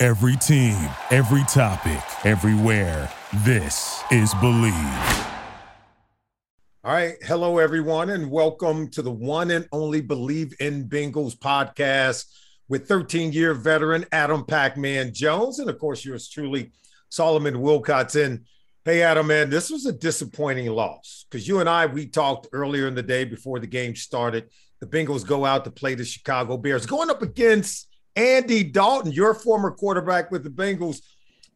Every team, every topic, everywhere. This is Believe. All right. Hello, everyone, and welcome to the one and only Believe in Bengals podcast with 13 year veteran Adam Pac-Man Jones. And of course, yours truly, Solomon Wilcots. And hey, Adam, man, this was a disappointing loss because you and I, we talked earlier in the day before the game started. The Bengals go out to play the Chicago Bears, going up against Andy Dalton, your former quarterback with the Bengals.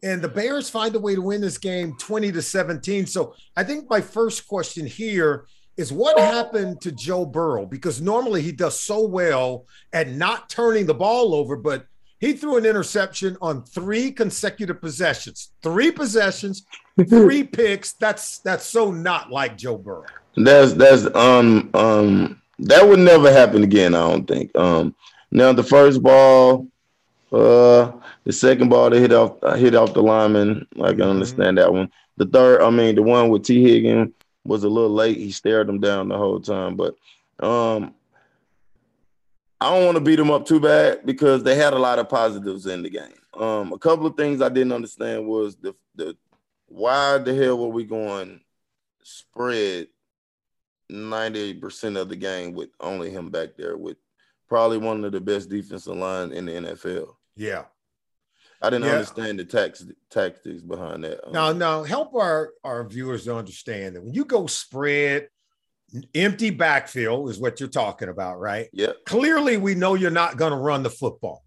And the Bears find a way to win this game 20 to 17. So I think my first question here is what happened to Joe Burrow? Because normally he does so well at not turning the ball over, but he threw an interception on three consecutive possessions. Three possessions, three picks. That's that's so not like Joe Burrow. That's that's um um that would never happen again, I don't think. Um now the first ball, uh, the second ball they hit off hit off the lineman. I can mm-hmm. understand that one. The third, I mean, the one with Tee Higgins was a little late. He stared him down the whole time, but um, I don't want to beat them up too bad because they had a lot of positives in the game. Um, a couple of things I didn't understand was the the why the hell were we going spread 98% of the game with only him back there with probably one of the best defensive line in the NFL. Yeah. I didn't yeah. understand the tax, tactics behind that. Um, now, now help our, our viewers to understand that when you go spread, empty backfield is what you're talking about, right? Yeah. Clearly, we know you're not going to run the football.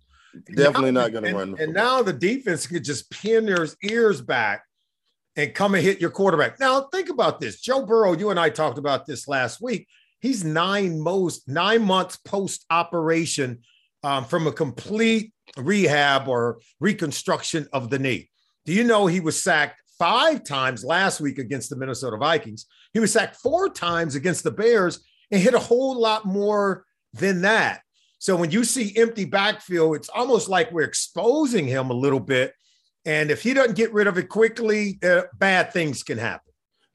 Definitely now, not going to run the football. And now the defense can just pin their ears back and come and hit your quarterback. Now, think about this. Joe Burrow, you and I talked about this last week. He's nine most nine months post operation um, from a complete rehab or reconstruction of the knee. Do you know he was sacked five times last week against the Minnesota Vikings? He was sacked four times against the Bears and hit a whole lot more than that. So when you see empty backfield, it's almost like we're exposing him a little bit. And if he doesn't get rid of it quickly, uh, bad things can happen.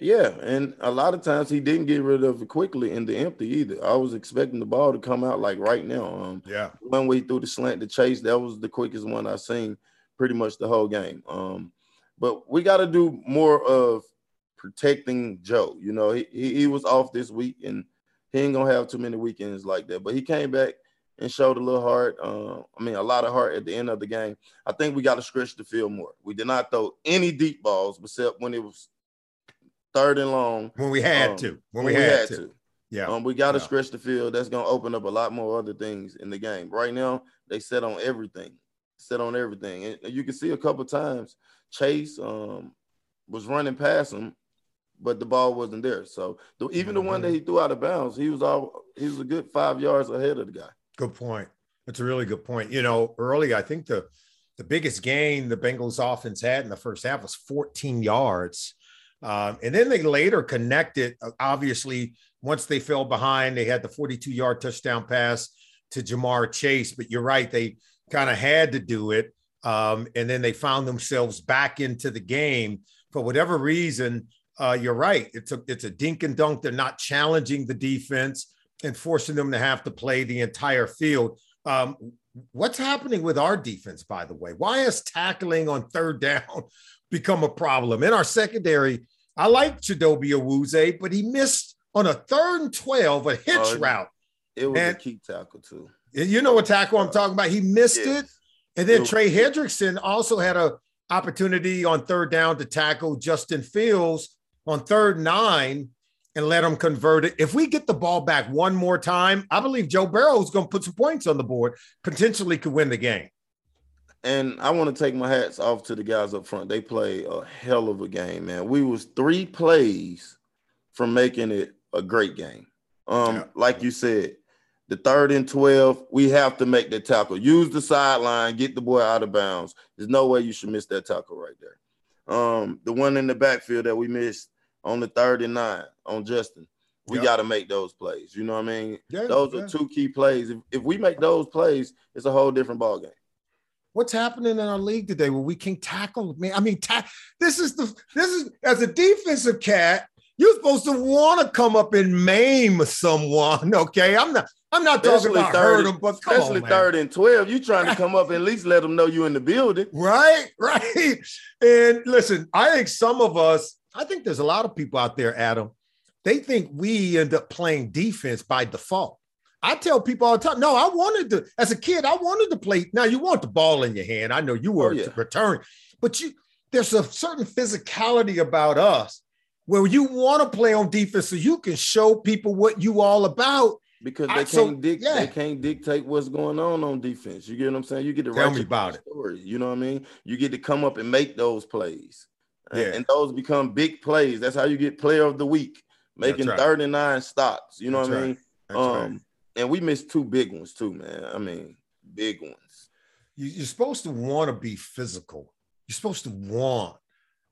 Yeah, and a lot of times he didn't get rid of it quickly in the empty either. I was expecting the ball to come out like right now. Um, yeah, one way through the slant to chase, that was the quickest one I seen pretty much the whole game. Um, but we got to do more of protecting Joe. You know, he, he, he was off this week and he ain't gonna have too many weekends like that. But he came back and showed a little heart. Uh, I mean, a lot of heart at the end of the game. I think we got to stretch the field more. We did not throw any deep balls except when it was third and long. When we had um, to. When, when we, had, had to. to. Yeah. Um, we got to yeah. stretch the field. That's going to open up a lot more other things in the game. Right now, they set on everything. Set on everything. And you can see a couple times Chase um, was running past him, but the ball wasn't there. So the, even mm-hmm. the one that mm-hmm. he threw out of bounds, he was all he was a good five yards ahead of the guy. Good point. That's a really good point. You know, early, I think the the biggest gain the Bengals offense had in the first half was 14 yards. Um, and then they later connected. Uh, obviously, once they fell behind, they had the 42 yard touchdown pass to Ja'Marr Chase. But you're right, they kind of had to do it. Um, and then they found themselves back into the game for whatever reason. Uh, you're right. It's a it's a dink and dunk. They're not challenging the defense and forcing them to have to play the entire field. Um, what's happening with our defense, by the way? Why is tackling on third down become a problem in our secondary? I like Chidobe Awuzie, but he missed on a third and 12, a hitch uh, route. It was and, a key tackle, too. You know what tackle I'm talking about? He missed yes. it. And then Trey Hendrickson also had a opportunity on third down to tackle Justin Fields on third nine and let him convert it. If we get the ball back one more time, I believe Joe Burrow is going to put some points on the board, potentially could win the game and I want to take my hats off to the guys up front. They play a hell of a game, man. We was three plays from making it a great game. Um, yeah. like you said, the third and 12, we have to make that tackle. Use the sideline, get the boy out of bounds. There's no way you should miss that tackle right there. Um, the one in the backfield that we missed on the third and nine on Justin, we yep. got to make those plays. You know what I mean? Yeah, those yeah. are two key plays. If, if we make those plays, it's a whole different ball game. What's happening in our league today where we can tackle? Man, I mean, ta- this is the this is as a defensive cat, you're supposed to want to come up and maim someone. Okay, I'm not. I'm not especially talking about third, hurt them, but especially on, third and twelve. You trying to come up and at least let them know you're in the building, right? Right. And listen, I think some of us. I think there's a lot of people out there, Adam. They think we end up playing defense by default. I tell people all the time, no, I wanted to, as a kid, I wanted to play. Now you want the ball in your hand. I know you were oh, yeah. return, but you there's a certain physicality about us where you want to play on defense so you can show people what you all about. Because they I, can't so, dic- yeah. they can't dictate what's going on on defense. You get what I'm saying? You get to tell me about it. Story, you know what I mean? You get to come up and make those plays. Yeah. And, and those become big plays. That's how you get player of the week, making right. 39 stops. You know That's what I mean? Right. Um, right and we missed two big ones too, man. I mean, big ones. You're supposed to want to be physical. You're supposed to want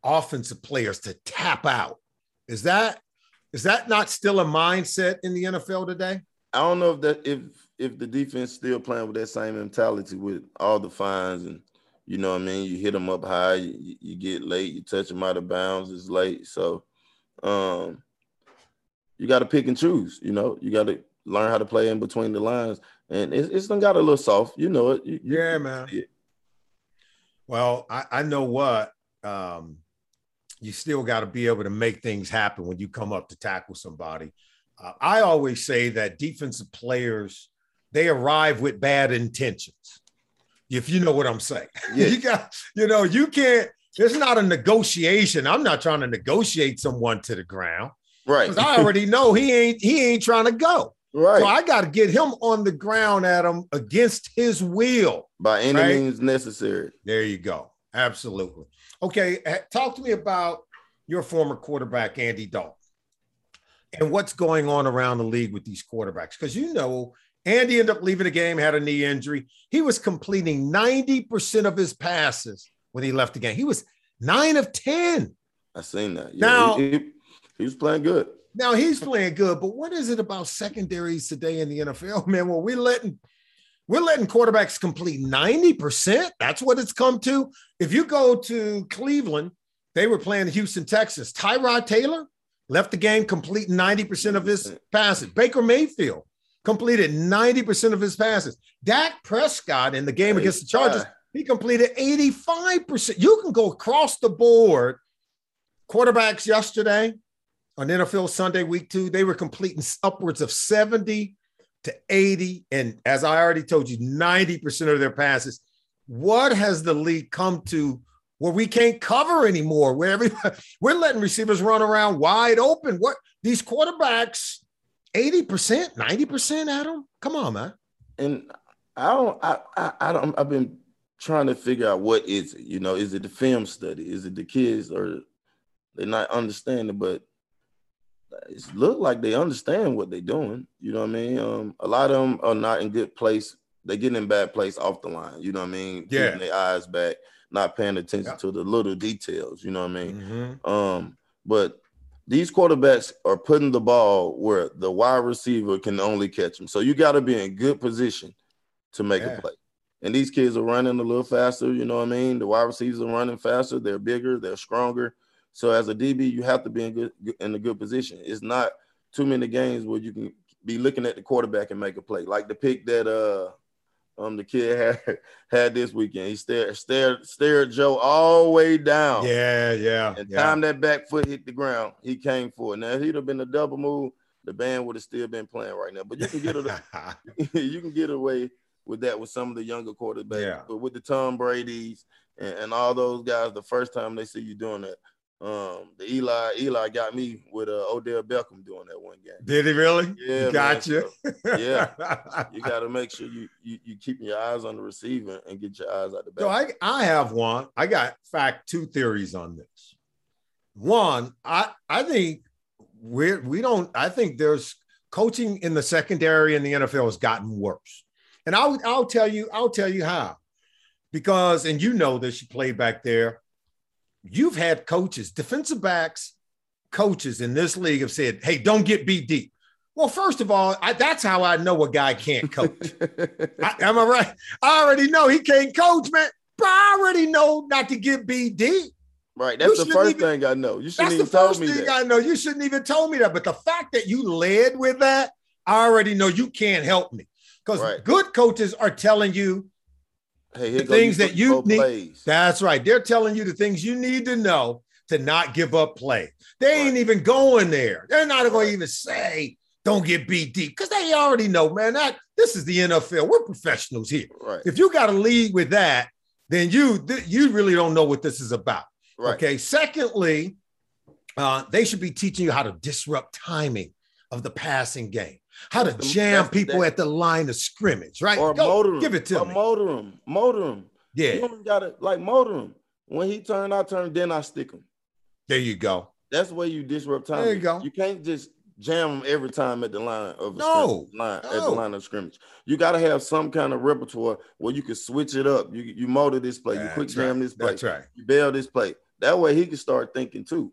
offensive players to tap out. Is that is that not still a mindset in the NFL today? I don't know if that if if the defense still playing with that same mentality with all the fines and you know what I mean. You hit them up high, you, you get late, you touch them out of bounds, it's late. So, um, you got to pick and choose. You know, you got to learn how to play in between the lines. And it's, it's done got a little soft. You know it. You, yeah, you man. It. Well, I, I know what. Um, you still got to be able to make things happen when you come up to tackle somebody. Uh, I always say that defensive players they arrive with bad intentions. If you know what I'm saying, yeah. you got you know you can't. It's not a negotiation. I'm not trying to negotiate someone to the ground, right? Because I already know he ain't he ain't trying to go. Right. So I got to get him on the ground, Adam, against his will. By any right? means necessary. There you go. Absolutely. Okay. Eh, talk to me about your former quarterback, Andy Dalton, and what's going on around the league with these quarterbacks. Because you know, Andy ended up leaving the game, had a knee injury. He was completing 90% of his passes when he left the game. He was nine of 10. I seen that. Yeah, now, he, he, he was playing good. Now he's playing good, but what is it about secondaries today in the NFL, man? Well, we're letting we're letting quarterbacks complete 90%. That's what it's come to. If you go to Cleveland, they were playing Houston, Texas. Tyrod Taylor left the game completing 90% of his passes. Baker Mayfield completed 90% of his passes. Dak Prescott in the game against the Chargers, he completed 85%. You can go across the board. Quarterbacks yesterday, on NFL Sunday week two, they were completing upwards of 70 to 80. And as I already told you, 90% of their passes. What has the league come to where we can't cover anymore? Where everybody, we're letting receivers run around wide open. What these quarterbacks, 80%, 90%, Adam? Come on, man. And I don't, I, I, I don't, I've been trying to figure out what is it, you know, is it the film study? Is it the kids or they're not understanding, but it look like they understand what they're doing. You know what I mean? Um, a lot of them are not in good place. They get in bad place off the line. You know what I mean? Yeah. Keeping their eyes back, not paying attention yeah. to the little details. You know what I mean? Mm-hmm. Um, but these quarterbacks are putting the ball where the wide receiver can only catch them. So you got to be in good position to make yeah. a play. And these kids are running a little faster. You know what I mean? The wide receivers are running faster. They're bigger. They're stronger. So as a DB, you have to be in good in a good position. It's not too many games where you can be looking at the quarterback and make a play. Like the pick that uh um the kid had had this weekend. He stared stared stared Joe all the way down. Yeah, yeah. And yeah. time that back foot hit the ground, he came for it. Now if he'd have been a double move, the band would have still been playing right now. But you can get it you can get away with that with some of the younger quarterbacks. Yeah. But with the Tom Brady's and, and all those guys, the first time they see you doing that, um, the Eli Eli got me with uh, Odell Beckham doing that one game. Did he really? Yeah, gotcha. So, yeah, you got to make sure you, you you keep your eyes on the receiver and get your eyes out the back. So I I have one. I got fact two theories on this. One, I I think we're we don't. I think there's coaching in the secondary in the NFL has gotten worse. And I'll I'll tell you, I'll tell you how. Because, and you know this, you played back there. You've had coaches, defensive backs, coaches in this league have said, hey, don't get beat deep. Well, first of all, I, that's how I know a guy can't coach. I, am I right? I already know he can't coach, man. But I already know not to get beat deep. Right. That's the first even, thing I know. You shouldn't that's even the first thing that. I know. You shouldn't even told me that. But the fact that you led with that, I already know you can't help me. Because right. good coaches are telling you hey, the things that you need. Plays. That's right. They're telling you the things you need to know to not give up play. They ain't right. even going there. They're not right. going to even say, don't get beat deep because they already know, man, that this is the NFL. We're professionals here. Right. If you got to lead with that, then you you really don't know what this is about. Right. Okay. Secondly, uh, they should be teaching you how to disrupt timing of the passing game, how to jam people at the line of scrimmage, right? Or Go, motor them. Give it to or me. Motor them. Motor them. Yeah. You don't gotta like motor them. When he turn, I turn, then I stick him. There you go. That's the way you disrupt time. There you go. You can't just jam them every time at the line of no, line no. at the line of scrimmage. You got to have some kind of repertoire where you can switch it up. You you motor this play, That's you quick jam right. this play, That's right. you bail this play. That way he can start thinking too.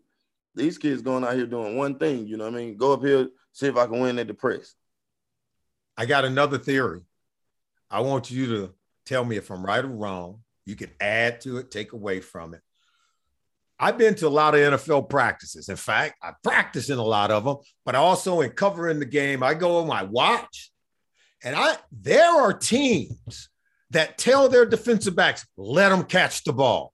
These kids going out here doing one thing, you know what I mean? Go up here, see if I can win at the press. I got another theory. I want you to tell me if I'm right or wrong. You can add to it, take away from it. I've been to a lot of NFL practices. In fact, I practice in a lot of them, but also in covering the game, I go and I watch, and I there are teams that tell their defensive backs, let them catch the ball.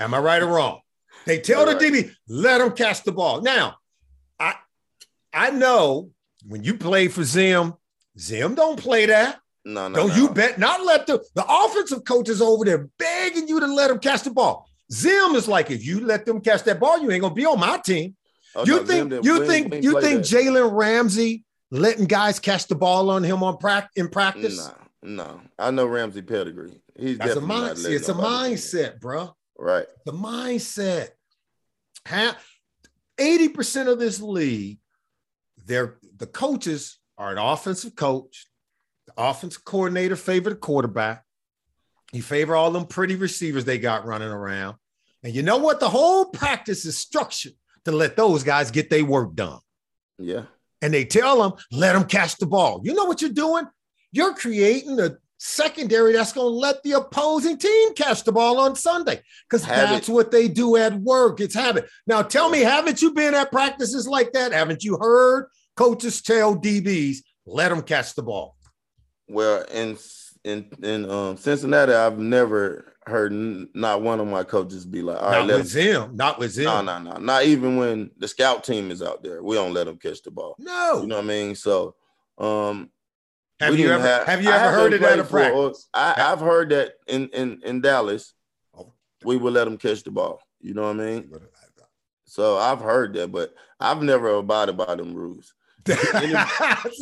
Am I right or wrong? They tell the DB, let them catch the ball. Now, I I know when you play for Zim, Zim don't play that. No, no. Don't no. you bet not let the the offensive coaches over there begging you to let them catch the ball. Zim is like, if you let them catch that ball, you ain't gonna be on my team. Oh, you no, think Zim you think we you think. Jalen Ramsey letting guys catch the ball on him on prac- in practice? No, no. I know Ramsey pedigree. He's That's a definitely not mindset. It's a nobody do it. mindset, bro. Right. The mindset. Eighty percent of this league, they're the coaches are an offensive coach. The offensive coordinator favor the quarterback. He favor all them pretty receivers they got running around. And you know what? The whole practice is structured to let those guys get their work done. Yeah. And they tell them, let them catch the ball. You know what you're doing? You're creating a secondary that's going to let the opposing team catch the ball on Sunday because that's what they do at work. It's habit. Now, tell me, haven't you been at practices like that? Haven't you heard coaches tell DBs, let them catch the ball? Well, in in in um, Cincinnati, I've never heard n- not one of my coaches be like, "All right, not with him. Not with him. No, no, no. Not even when the scout team is out there, we don't let them catch the ball. No. You know what I mean? So, um, have you ever have, you ever heard it at played a for- practice? I, I've heard that in in in Dallas, we would let them catch the ball. You know what I mean? So I've heard that, but I've never abided by them rules. See, anybody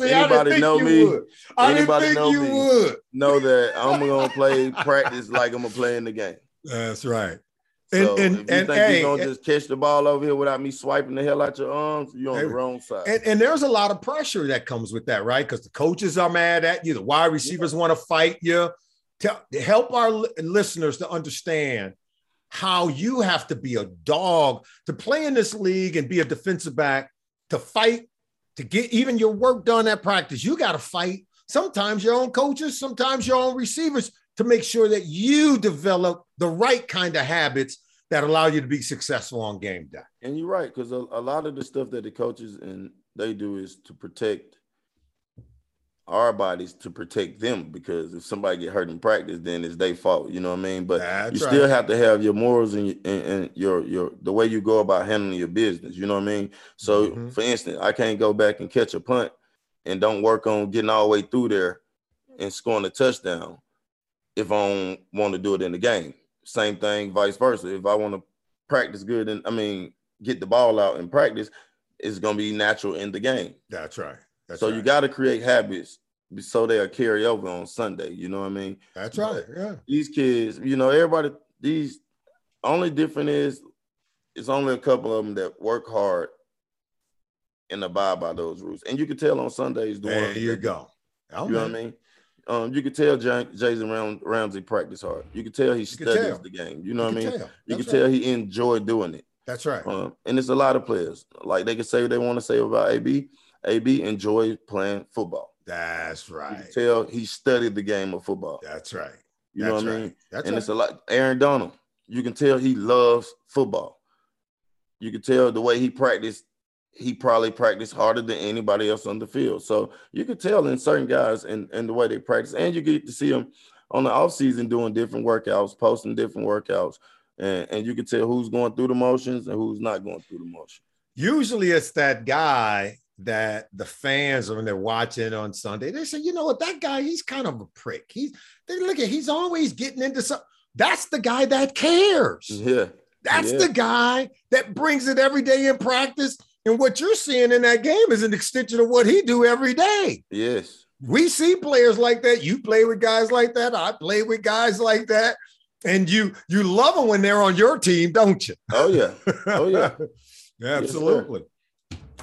I didn't think know me? Would. I Anybody know me? would. Know that I'm gonna play practice like I'm gonna play in the game. That's right. And- So and- if you and, think hey, you're gonna just catch the ball over here without me swiping the hell out your arms, you're on Hey, the wrong side. And, and there's a lot of pressure that comes with that, right? Because the coaches are mad at you, the wide receivers want to fight you. Tell, help our li- listeners to understand how you have to be a dog to play in this league and be a defensive back to fight to get even your work done at practice. You got to fight sometimes your own coaches, sometimes your own receivers to make sure that you develop the right kind of habits that allow you to be successful on game day. And you're right, because a, a lot of the stuff that the coaches and they do is to protect our bodies to protect them because if somebody get hurt in practice, then it's their fault. You know what I mean? But That's you right. still have to have your morals and, your- and, and your your the way you go about handling your business. You know what I mean? So, Mhm. for instance, I can't go back and catch a punt and don't work on getting all the way through there and scoring a touchdown if I don't want to do it in the game. Same thing, vice versa. If I want to practice good and I mean get the ball out in practice, it's gonna be natural in the game. That's right. That's so right. you got to create habits so they'll carry over on Sunday. You know what I mean? That's right. Yeah. These kids, you know, everybody. These only different is it's only a couple of them that work hard and abide by those rules. And you can tell on Sundays doing There you go. Oh, you know what I mean? Um, you can tell Jason Ram- Ramsey practice hard. You can tell he studies the game. You know what I mean? tell. You That's can tell he enjoyed doing it. That's right. Um, and it's a lot of players. Like they can say what they want to say about AB. AB enjoys playing football. That's You right. can tell he studied the game of football. That's right. You know what I right. mean? That's and right. it's a lot. Aaron Donald, you can tell he loves football. You can tell the way he practiced. He probably practiced harder than anybody else on the field. So you can tell in certain guys and, and the way they practice, and you get to see them on the offseason doing different workouts, posting different workouts, and, and you can tell who's going through the motions and who's not going through the motions. Usually it's that guy that the fans when they're watching on Sunday, they say, you know what, that guy, he's kind of a prick. He's they look at he's always getting into some. That's the guy that cares. Yeah. That's Yeah. the guy that brings it every day in practice. And what you're seeing in that game is an extension of what he do every day. Yes. We see players like that. You play with guys like that. I play with guys like that. And you you love them when they're on your team, don't you? Oh yeah. Oh yeah. Absolutely.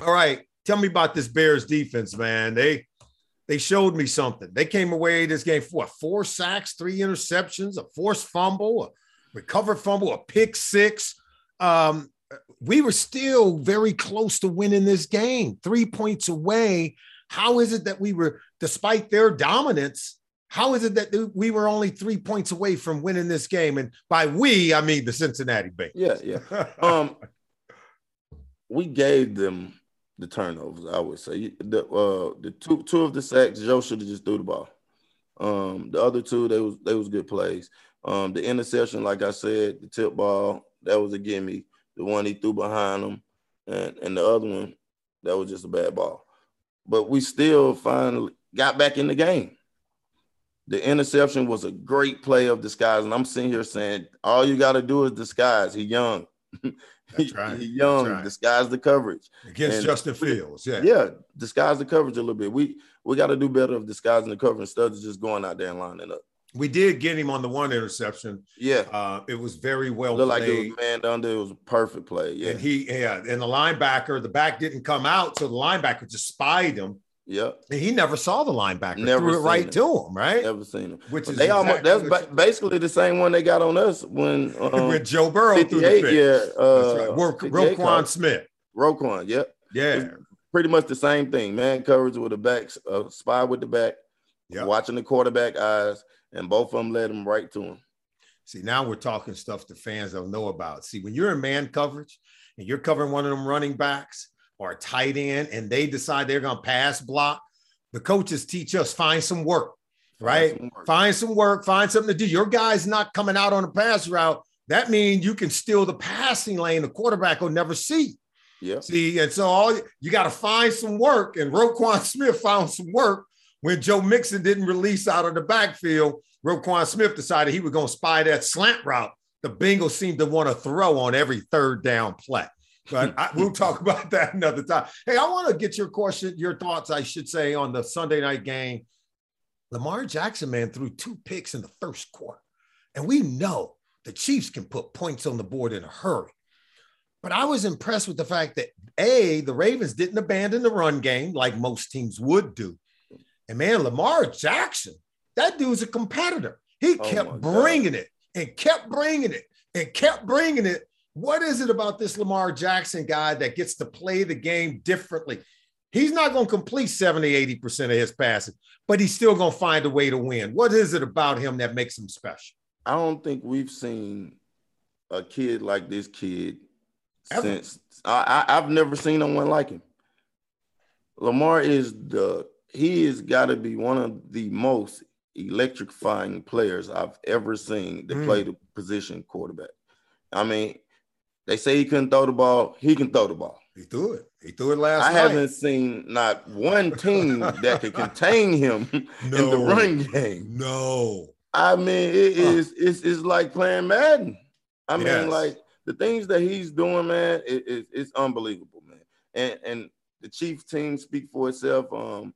All right. Tell me about this Bears defense, man. They they showed me something. They came away this game for what, four sacks, three interceptions, a forced fumble, a recovered fumble, a pick six. Um, we were still very close to winning this game, three points away. How is it that we were, despite their dominance, how is it that we were only three points away from winning this game? And by we, I mean the Cincinnati Bengals. Yeah. Yeah. Um, we gave them the turnovers. I would say the uh the two two of the sacks, Joe should have just threw the ball. Um, the other two, they was they was good plays. Um, the interception, like I said, the tip ball, that was a gimme. The one he threw behind him, and and the other one, that was just a bad ball. But we still finally got back in the game. The interception was a great play of disguise, and I'm sitting here saying, all you got to do is disguise. He young. That's right. He young. That's right. Disguise the coverage. Against And- Justin Fields. Yeah. Yeah, disguise the coverage a little bit. We we got to do better of disguising the coverage instead of just going out there and lining up. We did get him on the one interception. Yeah, Uh, it was very well looked like it played. was man under. It was a perfect play. Yeah, And he, yeah, and the linebacker, the back didn't come out, so the linebacker just spied him, yep. and he never saw the linebacker. Never threw it right it. to him, right? Never seen him. Which But is they almost exactly that's what basically the same one they got on us when um, with Joe Burrow through the 58. pick. Yeah, That's uh, right. Ro- Roquan caught- Smith. Roquan. Yep. Yeah, Pretty much the same thing. Man coverage with the back, uh, spy with the back, yeah. watching the quarterback eyes, and both of them led him right to him. See, now we're talking stuff the fans don't know about. See, when you're in man coverage and you're covering one of them running backs or a tight end, and they decide they're going to pass block, the coaches teach us find some work, right? some work. Find some work, find something to do. Your guy's not coming out on a pass route. That means you can steal the passing lane. The quarterback will never see. Yeah. See, and so all you got to find some work. And Roquan Smith found some work when Joe Mixon didn't release out of the backfield. Roquan Smith decided he was going to spy that slant route. The Bengals seemed to want to throw on every third down play. But I, we'll talk about that another time. Hey, I want to get your question, your thoughts, I should say, on the Sunday night game. Lamar Jackson, man, threw two picks in the first quarter. And we know the Chiefs can put points on the board in a hurry. But I was impressed with the fact that A, the Ravens didn't abandon the run game like most teams would do. And man, Lamar Jackson, that dude's a competitor. He Oh kept God. bringing it and kept bringing it and kept bringing it. What is it about this Lamar Jackson guy that gets to play the game differently? He's not going to complete 70, 80% of his passes, but he's still going to find a way to win. What is it about him that makes him special? I don't think we've seen a kid like this kid Ever. since I, I I've never seen no one like him. Lamar is the he has got to be one of the most electrifying players I've ever seen to Mm. play the position quarterback. I mean, they say he couldn't throw the ball. He can throw the ball. He threw it. He threw it last I night. haven't seen not one team that could contain him in the run game. No. I mean, it Huh. is it's, it's like playing Madden. I mean, Yes. like the things that he's doing, man, it, it, it's unbelievable, man. And and the Chiefs team speak for itself. Um,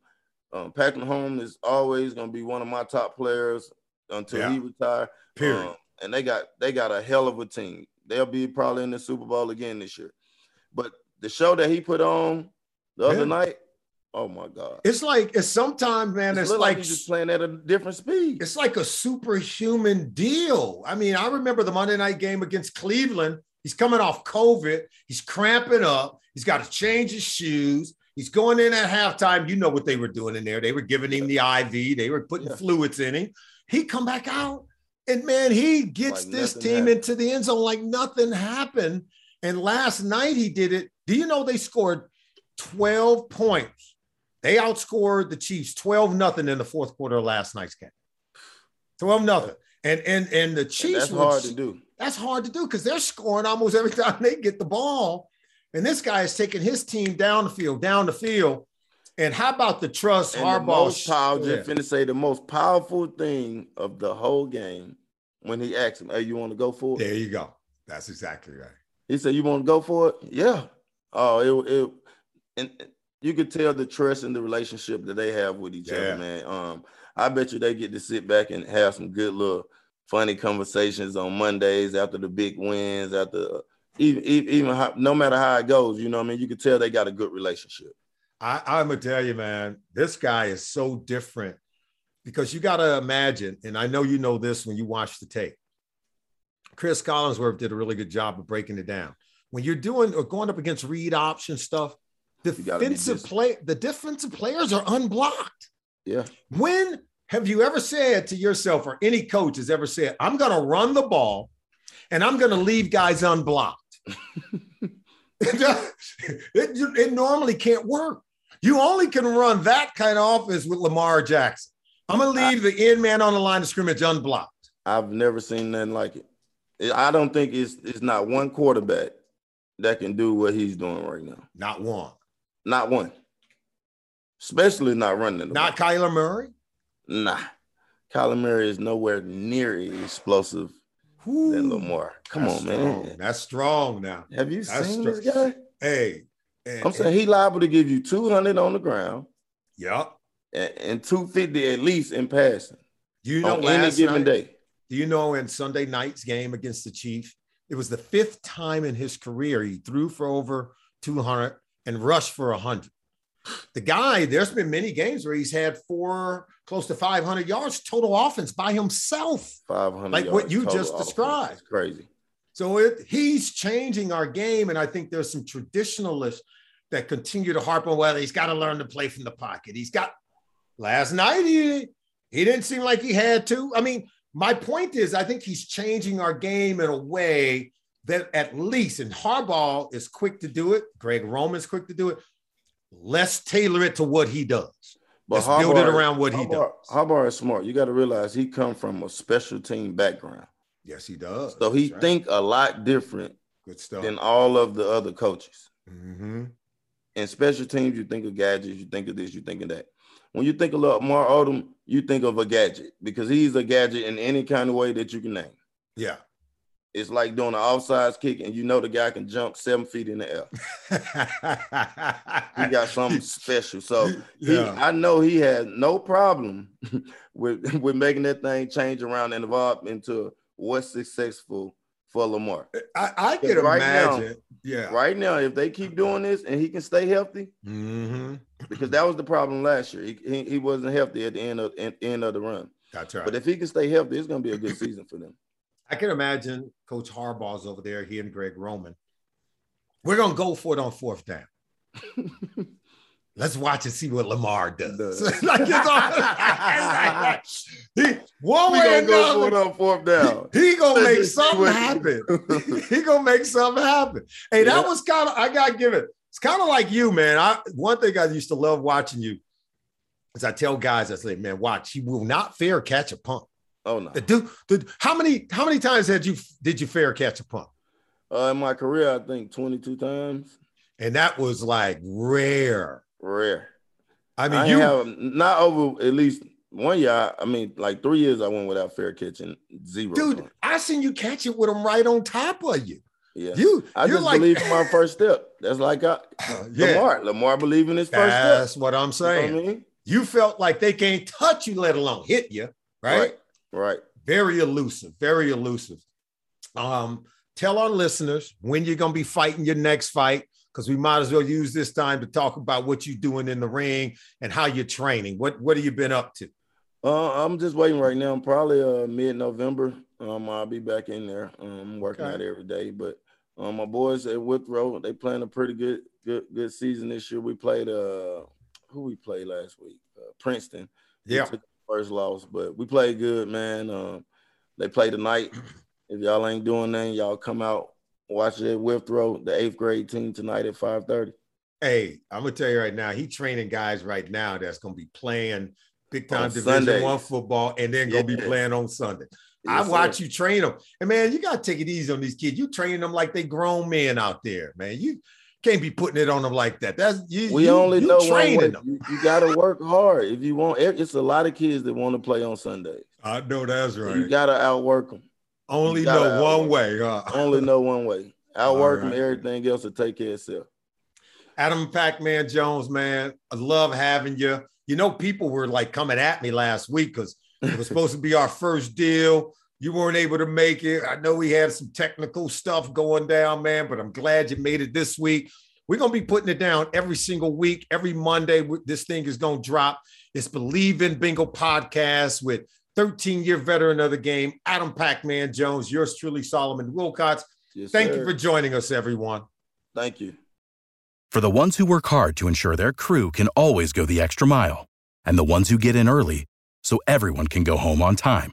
um Patrick Mahomes is always gonna be one of my top players until Yeah. he retire. Period. Um, and they got they got a hell of a team. They'll be probably in the Super Bowl again this year. But the show that he put on The other night, oh my god, It's like it's sometimes, man. It It's looked like he's just playing at a different speed. it's like a superhuman deal. I mean, I remember the Monday night game against Cleveland. He's coming off COVID. He's cramping up. He's got to change his shoes. He's going in at halftime. You know what they were doing in there. They were giving him the IV. They were putting Yeah. fluids in him. He come back out. And man, he gets Like this team happened. into the end zone like nothing happened. And last night he did it. Do you know they scored 12 points? They outscored the Chiefs 12 nothing in the fourth quarter of last night's game. 12 nothing. And and and the And Chiefs that's were- hard to do. that's hard to do because they're scoring almost every time they get the ball. And this guy is taking his team down the field, down the field. And how about the trust And the Harbaugh? most powerful, Yeah. just finna say the most powerful thing of the whole game when he asked him, "Hey, you want to go for it?" There you go. That's exactly right. He said, "You want to go for it?" Yeah. Oh, it it and you could tell the trust and the relationship that they have with each Yeah. other, man. Um, I bet you they get to sit back and have some good little funny conversations on Mondays after the big wins, after even even, how, no matter how it goes, you know what I mean. You can tell they got a good relationship. I, I'm gonna tell you, man, this guy is so different because you got to imagine, and I know you know this when you watch the tape. Chris Collinsworth did a really good job of breaking it down. When you're doing or going up against read option stuff, gotta defensive play, the defensive players are unblocked. Yeah. When have you ever said to yourself, or any coach has ever said, I'm going to run the ball and I'm going to leave guys unblocked? It, it, normally can't work. You only can run that kind of offense with Lamar Jackson. I'm going to leave the end man on the line of scrimmage unblocked. I've never seen nothing like it. I don't think it's it's not one quarterback that can do what he's doing right now. Not one. Not one. Especially not running Not ball. Kyler Murray. Nah. Kyler Murray is nowhere near as explosive than Lamar. Come on, strong. man. That's strong now. Have you That's seen str- this guy? Hey. and- I'm saying he liable to give you 200 on the ground Yep. and, and 250 at least in passing Do you know on any given night, day. Do you know in Sunday night's game against the Chiefs, it was the fifth time in his career he threw for over 200 and rushed for 100. The guy, there's been many games where he's had four, close to 500 yards total offense by himself. 500 Like what you just described. It's crazy. So it, he's changing our game. And I think there's some traditionalists that continue to harp on, well, he's got to learn to play from the pocket. He's got, last night, he, he didn't seem like he had to. I mean, my point is, I think he's changing our game in a way that at least, and Harbaugh is quick to do it. Greg Roman's quick to do it. Let's tailor it to what he does. Let's build it around what he does. Harbaugh, is smart. You got to realize he come from a special team background. Yes, he does. So he right. think a lot different good stuff. than all of the other coaches. Mm-hmm. In special teams, you think of gadgets, you think of this, you think of that. When you think of Lamar Odom, you think of a gadget because he's a gadget in any kind of way that you can name. Yeah. It's like doing an offsides kick, and you know the guy can jump seven feet in the air. He got something special. So he, yeah. I know he had no problem with with making that thing change around and evolve into what's successful for Lamar. I, I can right now- imagine. yeah. Right now, if they keep doing this and he can stay healthy, hmm because that was the problem last year. He, he, he wasn't healthy at the end of end, end of the run. That's right. But if he can stay healthy, it's gonna be a good season for them. I can imagine Coach Harbaugh's over there, he and Greg Roman. We're gonna go for it on fourth down. Let's watch and see what Lamar does. Like it's all, he, one We way or gonna go another, on fourth down. he gonna make something happen. he gonna make something happen. Hey, that Yeah. was kind of I gotta give it. It's kind of like you, man. I one thing I used to love watching you is I tell guys, I say, man, watch, he will not fair catch a punt. Oh no. The dude, the, how many how many times had you did you fair catch a punt? Uh, in my career, I think 22 times. And that was like rare. Rare. I I, mean, you have not over at least one year. I- I mean, like three years I went without fair catching zero. dude. I seen you catch it with him right on top of you. Yeah. You, I just like, believe in my first step. That's like I, yeah, Lamar. Lamar believe in his first that's step. what I'm You saying. know what I mean? You felt like they can't touch you, let alone hit you, right? Right. Right. Very elusive, very elusive. Um, tell our listeners when you're gonna be fighting your next fight. because we might as well use this time to talk about what you're doing in the ring and how you're training. What what have you been up to? Uh, I'm just waiting right now. Probably uh, mid November. Um, I'll be back in there. Um, I'm working okay. out every day. But um, my boys at Withrow, they playing a pretty good good good season this year. We played uh who we played last week? Uh, Princeton. Yeah. First loss, but we played good, man. Um, they play tonight. If y'all ain't doing that, y'all come out watch it at Withrow, the eighth grade team tonight at 5:30. Hey, I'm gonna tell you right now, he training guys right now that's gonna be playing big time Division Sunday. One football and then gonna yeah. be playing on Sunday. Yes, I watch sir. you train them, and man, you gotta take it easy on these kids. You train them like they grown men out there, man. You can't be putting it on them like that. That's you. We you, only you know training them. You, you got to work hard if you want. It's a lot of kids that want to play on Sundays. I know that's right. You got to outwork them. Only know one way. Huh? Only know one way. Outwork right. them. Everything else to take care of itself. Adam Pac-Man Jones, man, I love having you. You know, people were like coming at me last week because it was supposed to be our first deal. You weren't able to make it. I know we had some technical stuff going down, man, but I'm glad you made it this week. We're going to be putting it down every single week, every Monday. This thing is going to drop. It's Believe in Bengals podcast with 13 year veteran of the game, Adam Pac Man Jones, yours truly, Solomon Wilcots. Yes, Thank sir. you for joining us, everyone. Thank you. For the ones who work hard to ensure their crew can always go the extra mile, and the ones who get in early so everyone can go home on time